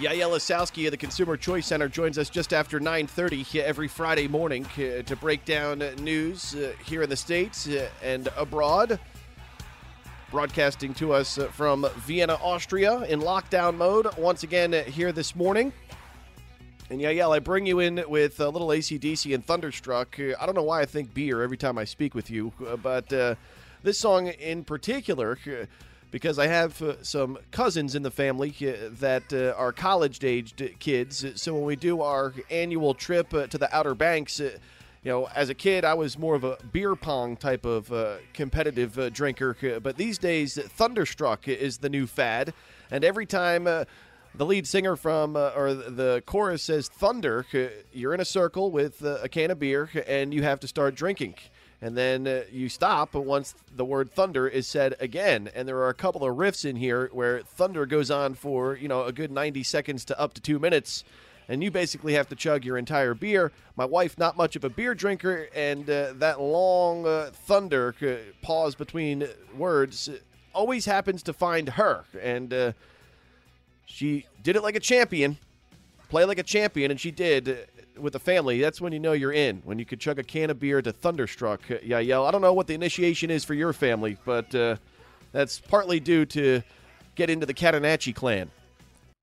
Yael Ossowski of the Consumer Choice Center joins us just after 9.30 every Friday morning uh, to break down news uh, here in the States uh, and abroad. Broadcasting to us from Vienna, Austria in lockdown mode once again here this morning. And Yael, I bring you in with a little ACDC and Thunderstruck. I don't know why I think beer every time I speak with you, but uh, this song in particular, uh, because I have uh, some cousins in the family uh, that uh, are college aged kids. So when we do our annual trip uh, to the Outer Banks, uh, you know, as a kid, I was more of a beer pong type of uh, competitive drinker, but these days, Thunderstruck is the new fad. And every time the lead singer from, uh, or the chorus says thunder, you're in a circle with uh, a can of beer and you have to start drinking. And then uh, you stop once the word thunder is said again. And there are a couple of riffs in here where thunder goes on for, you know, a good 90 seconds to up to two minutes and you basically have to chug your entire beer. My wife, not much of a beer drinker, and uh, that long uh, thunder uh, pause between words uh, always happens to find her, and uh, she did it like a champion, play like a champion, and she did. With the family, that's when you know you're in. When you could chug a can of beer to Thunderstruck, yeah, Yael. I don't know what the initiation is for your family, but uh, that's partly due to get into the Catanacci clan.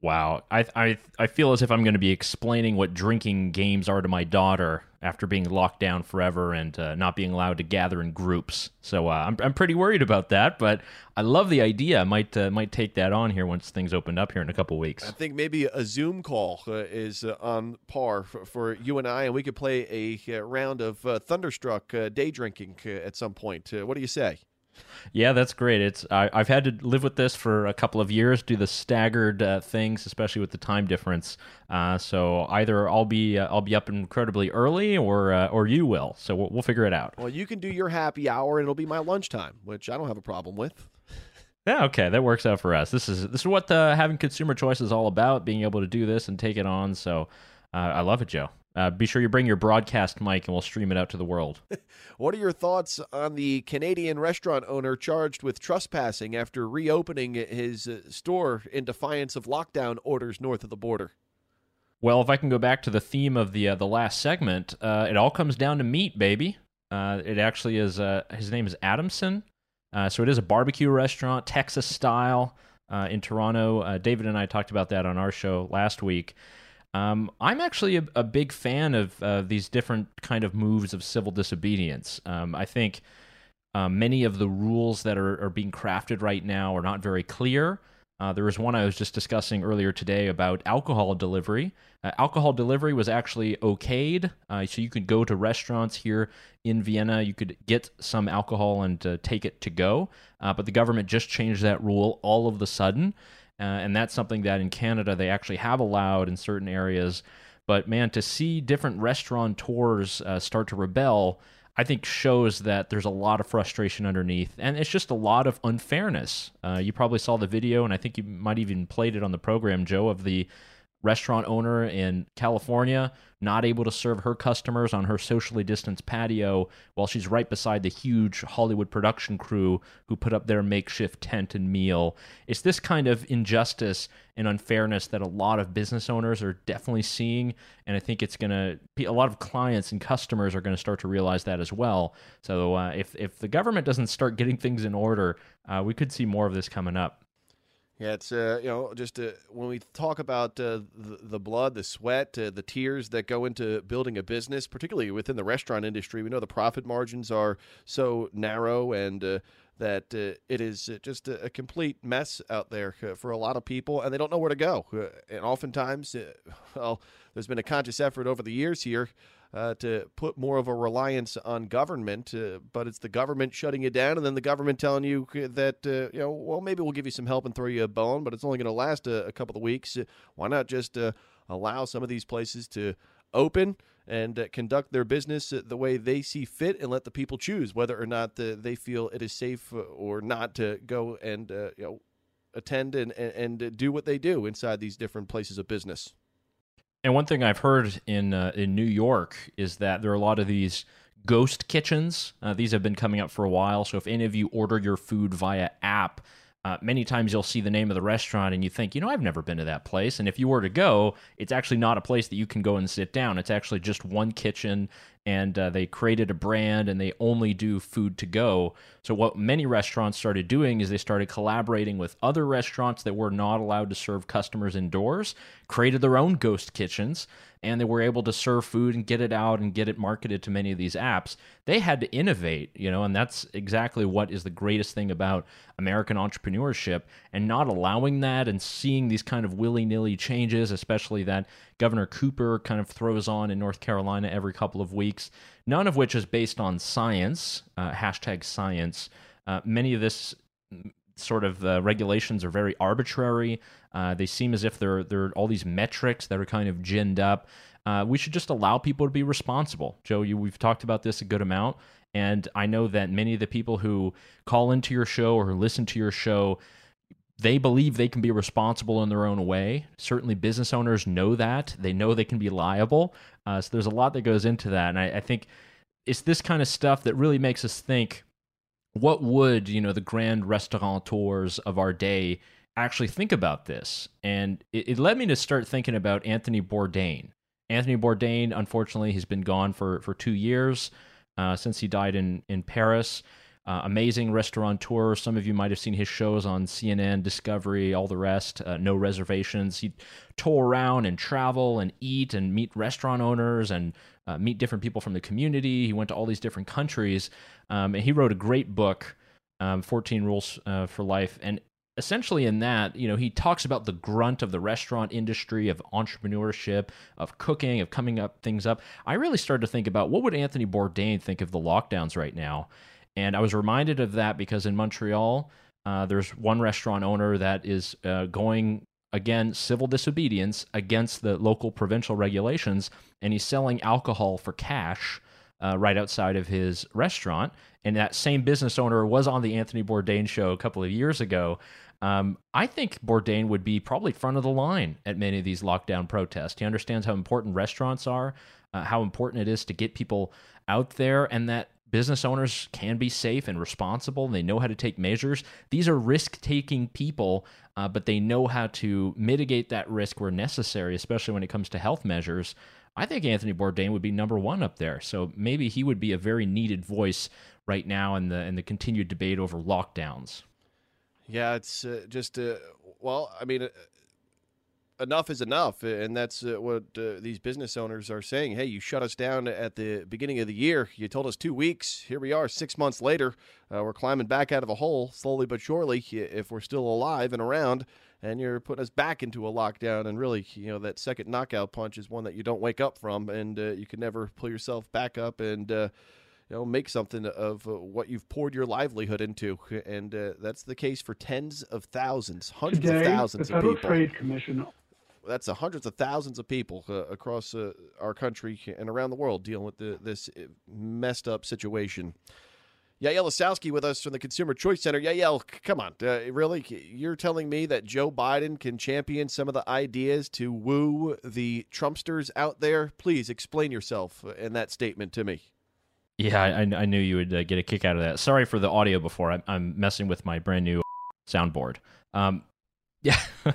Wow, I I I feel as if I'm going to be explaining what drinking games are to my daughter after being locked down forever and uh, not being allowed to gather in groups. So uh, I'm I'm pretty worried about that, but I love the idea. I might uh, might take that on here once things open up here in a couple weeks. I think maybe a Zoom call uh, is uh, on par for, for you and I, and we could play a uh, round of Thunderstruck day drinking at some point. What do you say? Yeah, that's great. It's I, I've had to live with this for a couple of years, do the staggered uh, things, especially with the time difference. Uh, so either I'll be uh, I'll be up incredibly early, or uh, or you will. So we'll, we'll figure it out. Well, you can do your happy hour, and it'll be my lunchtime, which I don't have a problem with. Yeah, okay, that works out for us. This is this is what uh, having consumer choice is all about. Being able to do this and take it on. So uh, I love it, Joe. Uh, be sure you bring your broadcast mic, and we'll stream it out to the world. What are your thoughts on the Canadian restaurant owner charged with trespassing after reopening his uh, store in defiance of lockdown orders north of the border? Well, if I can go back to the theme of the uh, the last segment, uh, it all comes down to meat, baby. Uh, it actually is. Uh, his name is Adamson. Uh, so it is a barbecue restaurant, Texas style, uh, in Toronto. Uh, David and I talked about that on our show last week. Um, I'm actually a, a big fan of uh, these different kind of moves of civil disobedience. Um, I think uh, many of the rules that are, are being crafted right now are not very clear. Uh, there was one I was just discussing earlier today about alcohol delivery. Uh, alcohol delivery was actually okayed, uh, so you could go to restaurants here in Vienna. You could get some alcohol and uh, take it to go, but the government just changed that rule all of the sudden, uh, and that's something that in Canada they actually have allowed in certain areas. But man, to see different restaurateurs uh, start to rebel, I think shows that there's a lot of frustration underneath, and it's just a lot of unfairness. Uh, you probably saw the video, and I think you might even played it on the program, Joe, of the restaurant owner in California not able to serve her customers on her socially distanced patio while she's right beside the huge Hollywood production crew who put up their makeshift tent and meal. It's this kind of injustice and unfairness that a lot of business owners are definitely seeing, and I think it's going to be a lot of clients and customers are going to start to realize that as well. So uh, if if the government doesn't start getting things in order, uh, we could see more of this coming up. Yeah, it's uh, you know just uh, when we talk about uh, the, the blood, the sweat, uh, the tears that go into building a business, particularly within the restaurant industry, we know the profit margins are so narrow and uh, that uh, it is just a, a complete mess out there for a lot of people, and they don't know where to go. And oftentimes, well, there's been a conscious effort over the years here uh, to put more of a reliance on government, uh, but it's the government shutting you down, and then the government telling you that uh, you know, well, maybe we'll give you some help and throw you a bone, but it's only going to last a, a couple of weeks. Uh, Why not just uh, allow some of these places to open and uh, conduct their business uh, the way they see fit, and let the people choose whether or not uh, they feel it is safe or not to go and uh, you know attend and, and and do what they do inside these different places of business. And one thing I've heard in uh, in New York is that there are a lot of these ghost kitchens. Uh, these have been coming up for a while. So if any of you order your food via app, uh, many times you'll see the name of the restaurant and you think, you know, I've never been to that place. And if you were to go, it's actually not a place that you can go and sit down. It's actually just one kitchen, and uh, they created a brand and they only do food to go. So, what many restaurants started doing is they started collaborating with other restaurants that were not allowed to serve customers indoors, created their own ghost kitchens, and they were able to serve food and get it out and get it marketed to many of these apps. They had to innovate, you know, and that's exactly what is the greatest thing about American entrepreneurship and not allowing that and seeing these kind of willy nilly changes, especially that Governor Cooper kind of throws on in North Carolina every couple of weeks, none of which is based on science, uh, hashtag science. Uh, many of this sort of uh, regulations are very arbitrary. Uh, they seem as if they're they're all these metrics that are kind of ginned up. Uh, we should just allow people to be responsible. Joe, you, we've talked about this a good amount, and I know that many of the people who call into your show or listen to your show, they believe they can be responsible in their own way. Certainly, business owners know that. They know they can be liable. Uh, so there's a lot that goes into that, and I, I think it's this kind of stuff that really makes us think what would you know the grand restaurateurs of our day actually think about this and it, it, led me to start thinking about anthony bourdain anthony bourdain unfortunately he's been gone for for two years uh, since he died in in paris uh, amazing restaurateur. Some of you might have seen his shows on CNN, Discovery, all the rest. Uh, no reservations. He'd tour around and travel and eat and meet restaurant owners and uh, meet different people from the community. He went to all these different countries, um, and he wrote a great book, um, 14 Rules uh, for Life. And essentially, in that, you know, he talks about the grunt of the restaurant industry, of entrepreneurship, of cooking, of coming up things up. I really started to think about what would Anthony Bourdain think of the lockdowns right now. And I was reminded of that because in Montreal, uh, there's one restaurant owner that is uh, going again civil disobedience against the local provincial regulations, and he's selling alcohol for cash uh, right outside of his restaurant. And that same business owner was on the Anthony Bourdain show a couple of years ago. Um, I think Bourdain would be probably front of the line at many of these lockdown protests. He understands how important restaurants are, uh, how important it is to get people out there, and that business owners can be safe and responsible and they know how to take measures. These are risk taking people, uh, but they know how to mitigate that risk where necessary, especially when it comes to health measures. I think Anthony Bourdain would be number one up there. So maybe he would be a very needed voice right now in the in the continued debate over lockdowns. Yeah, it's uh, just uh, well, I mean, uh, enough is enough, and that's uh, what uh, these business owners are saying. Hey, you shut us down at the beginning of the year. You told us two weeks. Here we are, six months later. Uh, we're climbing back out of a hole slowly but surely. If we're still alive and around, and you're putting us back into a lockdown, and really, you know, that second knockout punch is one that you don't wake up from, and uh, you can never pull yourself back up and uh, you know make something of uh, what you've poured your livelihood into and uh, that's the case for tens of thousands hundreds Today, of thousands the Federal of people Trade Commission that's uh, hundreds of thousands of people uh, across uh, our country and around the world dealing with the, this uh, messed up situation. Yael Ossowski with us from the Consumer Choice Center. Yael, come on, uh, really? You're telling me that Joe Biden can champion some of the ideas to woo the Trumpsters out there? Please explain yourself in that statement to me. Yeah, I, I knew you would uh, get a kick out of that. Sorry for the audio before. I'm, I'm messing with my brand new soundboard. Um, yeah,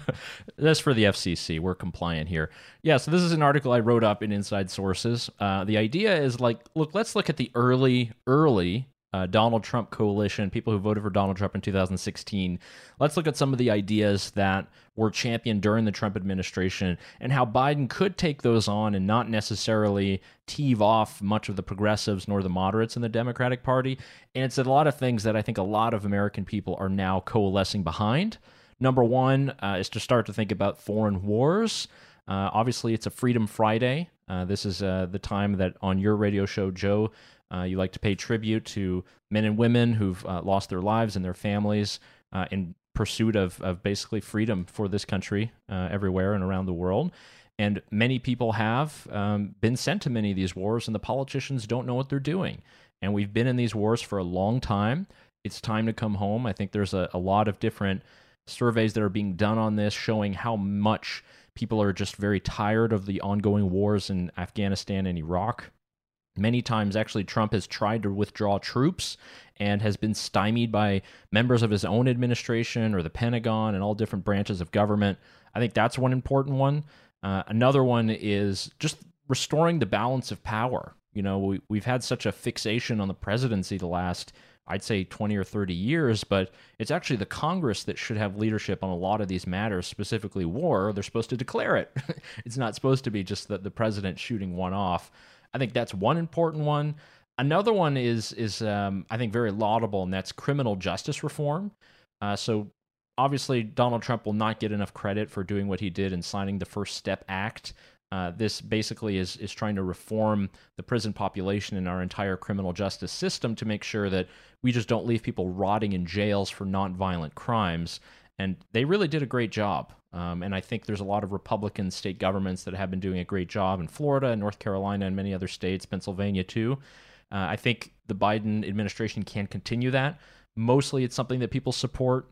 that's for the FCC. We're compliant here. Yeah, so this is an article I wrote up in Inside Sources. Uh, the idea is like, look, let's look at the early, early uh, Donald Trump coalition, people who voted for Donald Trump in 2016. Let's look at some of the ideas that were championed during the Trump administration and how Biden could take those on and not necessarily teave off much of the progressives nor the moderates in the Democratic Party. And it's a lot of things that I think a lot of American people are now coalescing behind. Number one uh, is to start to think about foreign wars. Uh, obviously, it's a Freedom Friday. Uh, this is uh, the time that on your radio show, Joe, uh, you like to pay tribute to men and women who've uh, lost their lives and their families in pursuit of, of basically freedom for this country everywhere and around the world. And many people have um, been sent to many of these wars, and the politicians don't know what they're doing. And we've been in these wars for a long time. It's time to come home. I think there's a, a lot of different surveys that are being done on this showing how much people are just very tired of the ongoing wars in Afghanistan and Iraq. Many times, actually, Trump has tried to withdraw troops and has been stymied by members of his own administration or the Pentagon and all different branches of government. I think that's one important one. Uh, another one is just restoring the balance of power. You know, we, we've had such a fixation on the presidency the last, I'd say, 20 or 30 years, but it's actually the Congress that should have leadership on a lot of these matters, specifically war. They're supposed to declare it. it's not supposed to be just the, the president shooting one off. I think that's one important one. Another one is is um, I think very laudable, and that's criminal justice reform. Uh, so obviously, Donald Trump will not get enough credit for doing what he did in signing the First Step Act. Uh, this basically is is trying to reform the prison population in our entire criminal justice system to make sure that we just don't leave people rotting in jails for nonviolent crimes. And they really did a great job. Um, and I think there's a lot of Republican state governments that have been doing a great job in Florida and North Carolina and many other states, Pennsylvania too. Uh, I think the Biden administration can continue that. Mostly, it's something that people support.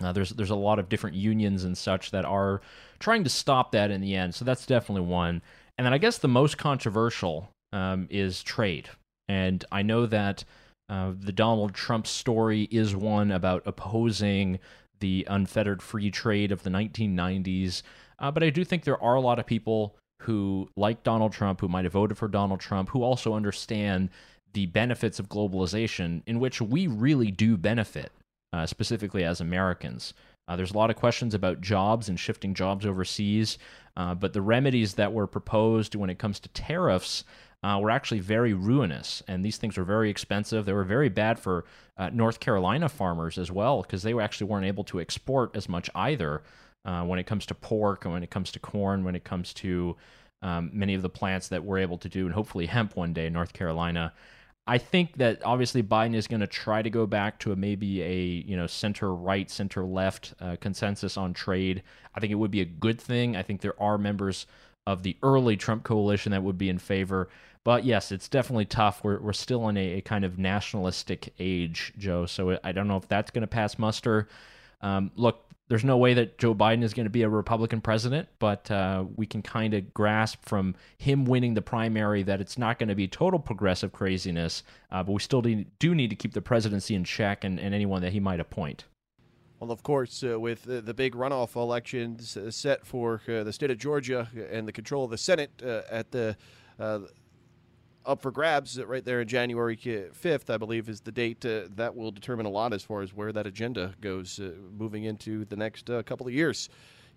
Uh, there's there's a lot of different unions and such that are trying to stop that in the end. So that's definitely one. And then I guess the most controversial um, is trade. And I know that uh, the Donald Trump story is one about opposing the unfettered free trade of the 1990s. Uh, but I do think there are a lot of people who like Donald Trump, who might have voted for Donald Trump, who also understand the benefits of globalization, in which we really do benefit, uh, specifically as Americans. Uh, there's a lot of questions about jobs and shifting jobs overseas, uh, but the remedies that were proposed when it comes to tariffs uh, were actually very ruinous. And these things were very expensive. They were very bad for uh, North Carolina farmers as well, because they actually weren't able to export as much either uh, when it comes to pork and when it comes to corn, when it comes to um, many of the plants that we're able to do, and hopefully hemp one day in North Carolina. I think that obviously Biden is going to try to go back to a maybe a you know center right, center left uh, consensus on trade. I think it would be a good thing. I think there are members of the early Trump coalition that would be in favor. But yes, it's definitely tough. We're, we're still in a, a kind of nationalistic age, Joe. So I don't know if that's going to pass muster. Um, look, there's no way that Joe Biden is going to be a Republican president, but uh, we can kind of grasp from him winning the primary that it's not going to be total progressive craziness, uh, but we still do need to keep the presidency in check and, and anyone that he might appoint. Well, of course, uh, with the, the, big runoff elections uh, set for uh, the state of Georgia and the control of the Senate uh, at the uh, up for grabs right there in January 5th, I believe, is the date uh, that will determine a lot as far as where that agenda goes moving into the next couple of years.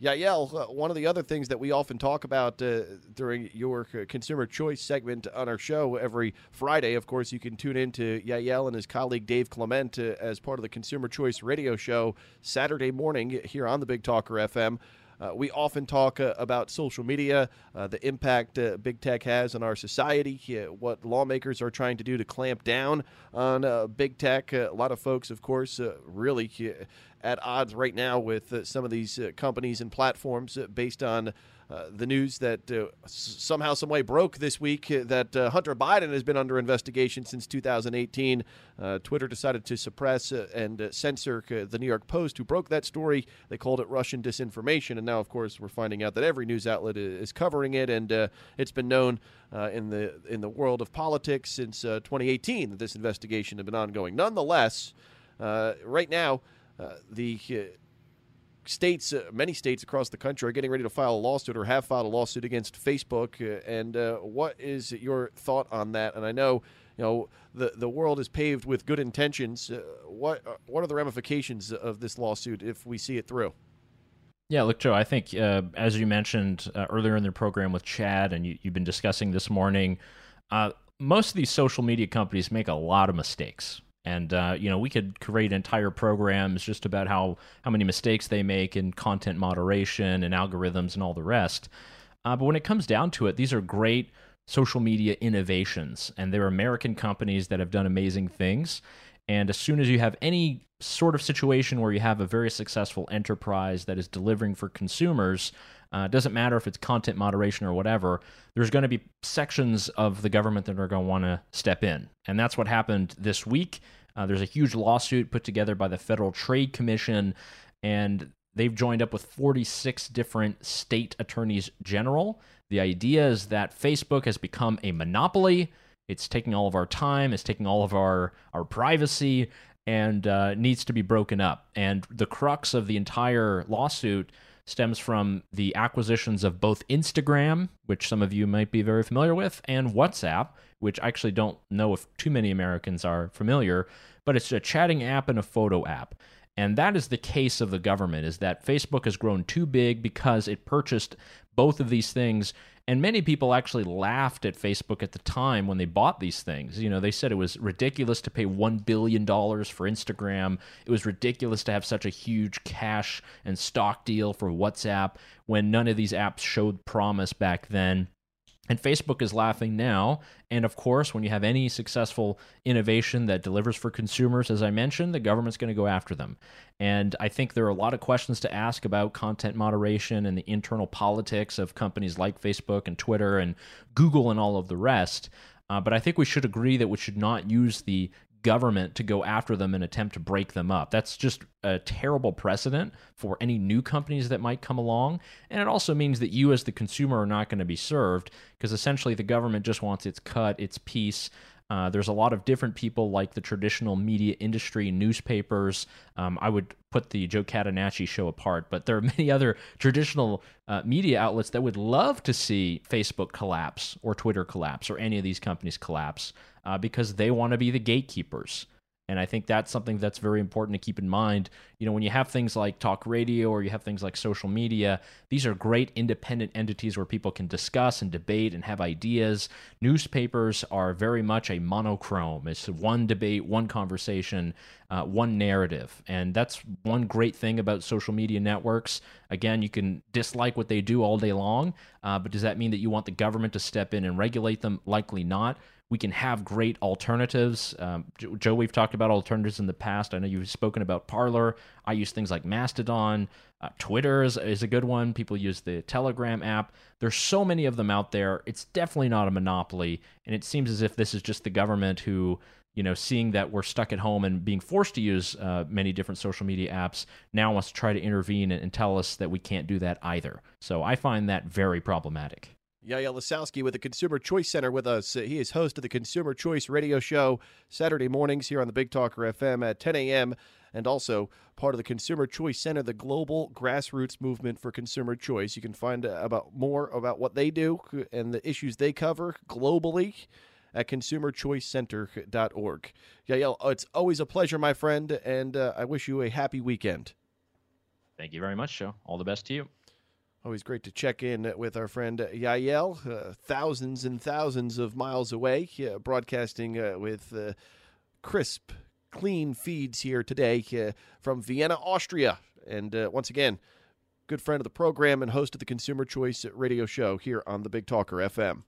Yael, uh, one of the other things that we often talk about uh, during your consumer choice segment on our show every Friday, of course, you can tune in to Yael and his colleague Dave Clement uh, as part of the Consumer Choice radio show Saturday morning here on the Big Talker FM. Uh, we often talk uh, about social media, uh, the impact uh, big tech has on our society, uh, what lawmakers are trying to do to clamp down on uh, big tech. a lot of folks, of course, really at odds right now with some of these companies and platforms based on uh, the news that uh, somehow, some way broke this week uh, that uh, Hunter Biden has been under investigation since 2018. Uh, Twitter decided to suppress and censor the New York Post, who broke that story. They called it Russian disinformation, and now, of course, we're finding out that every news outlet is covering it, and it's been known in the in the world of politics since 2018 that this investigation had been ongoing. Nonetheless, right now, the states, uh, many states across the country, are getting ready to file a lawsuit or have filed a lawsuit against Facebook. Uh, and uh, what is your thought on that? And I know, you know, the the world is paved with good intentions. Uh, what uh, what are the ramifications of this lawsuit if we see it through? Yeah, look, Joe. I think uh, as you mentioned earlier in the program with Chad, and you, have been discussing this morning. most of these social media companies make a lot of mistakes and uh, you know we could create entire programs just about how how many mistakes they make in content moderation and algorithms and all the rest. Uh, but when it comes down to it these are great social media innovations. And they're american companies that have done amazing things and as soon as you have any sort of situation where you have a very successful enterprise that is delivering for consumers uh, doesn't matter if it's content moderation or whatever. There's going to be sections of the government that are going to want to step in, and that's what happened this week. Uh, there's a huge lawsuit put together by the Federal Trade Commission, and they've joined up with 46 different state attorneys general. The idea is that Facebook has become a monopoly It's taking all of our time. It's taking all of our our privacy, and uh, needs to be broken up. And the crux of the entire lawsuit stems from the acquisitions of both Instagram, which some of you might be very familiar with, and WhatsApp, which I actually don't know if too many Americans are familiar, but it's a chatting app and a photo app. And that is the case of the government is that Facebook has grown too big because it purchased both of these things and many people actually laughed at Facebook at the time when they bought these things. You know, they said it was ridiculous to pay $1 billion for Instagram. It was ridiculous to have such a huge cash and stock deal for WhatsApp when none of these apps showed promise back then. And Facebook is laughing now. And of course, when you have any successful innovation that delivers for consumers, as I mentioned, the government's going to go after them. And I think there are a lot of questions to ask about content moderation and the internal politics of companies like Facebook and Twitter and Google and all of the rest. Uh, but I think we should agree that we should not use the government to go after them and attempt to break them up. That's just a terrible precedent for any new companies that might come along. And it also means that you, as the consumer, are not going to be served because essentially the government just wants its cut, its piece. Uh, there's a lot of different people like the traditional media industry, newspapers. Um, I would put the Joe Catanacci show apart, but there are many other traditional uh, media outlets that would love to see Facebook collapse or Twitter collapse or any of these companies collapse uh, because they want to be the gatekeepers. And I think that's something that's very important to keep in mind. You know, when you have things like talk radio or you have things like social media, these are great independent entities where people can discuss and debate and have ideas. Newspapers are very much a monochrome. It's one debate, one conversation, uh, one narrative. And that's one great thing about social media networks. Again, you can dislike what they do all day long, uh, but does that mean that you want the government to step in and regulate them? Likely not we can have great alternatives. Um, Joe, we've talked about alternatives in the past. I know you've spoken about Parler. I use things like Mastodon. Uh, Twitter is, is a good one. People use the Telegram app. There's so many of them out there. It's definitely not a monopoly. And it seems as if this is just the government who, you know, seeing that we're stuck at home and being forced to use uh, many different social media apps, now wants to try to intervene and, and tell us that we can't do that either. So I find that very problematic. Yael Ossowski with the Consumer Choice Center with us. He is host of the Consumer Choice Radio Show Saturday mornings here on the Big Talker FM at 10 a.m. and also part of the Consumer Choice Center, the global grassroots movement for consumer choice. You can find about more about what they do and the issues they cover globally at consumerchoicecenter.org. Yael, it's always a pleasure, my friend, and uh, I wish you a happy weekend. Thank you very much, Joe. All the best to you. Always great to check in with our friend Yael, uh, thousands and thousands of miles away, uh, broadcasting uh, with uh, crisp, clean feeds here today uh, from Vienna, Austria. And uh, once again, good friend of the program and host of the Consumer Choice Radio Show here on the Big Talker FM.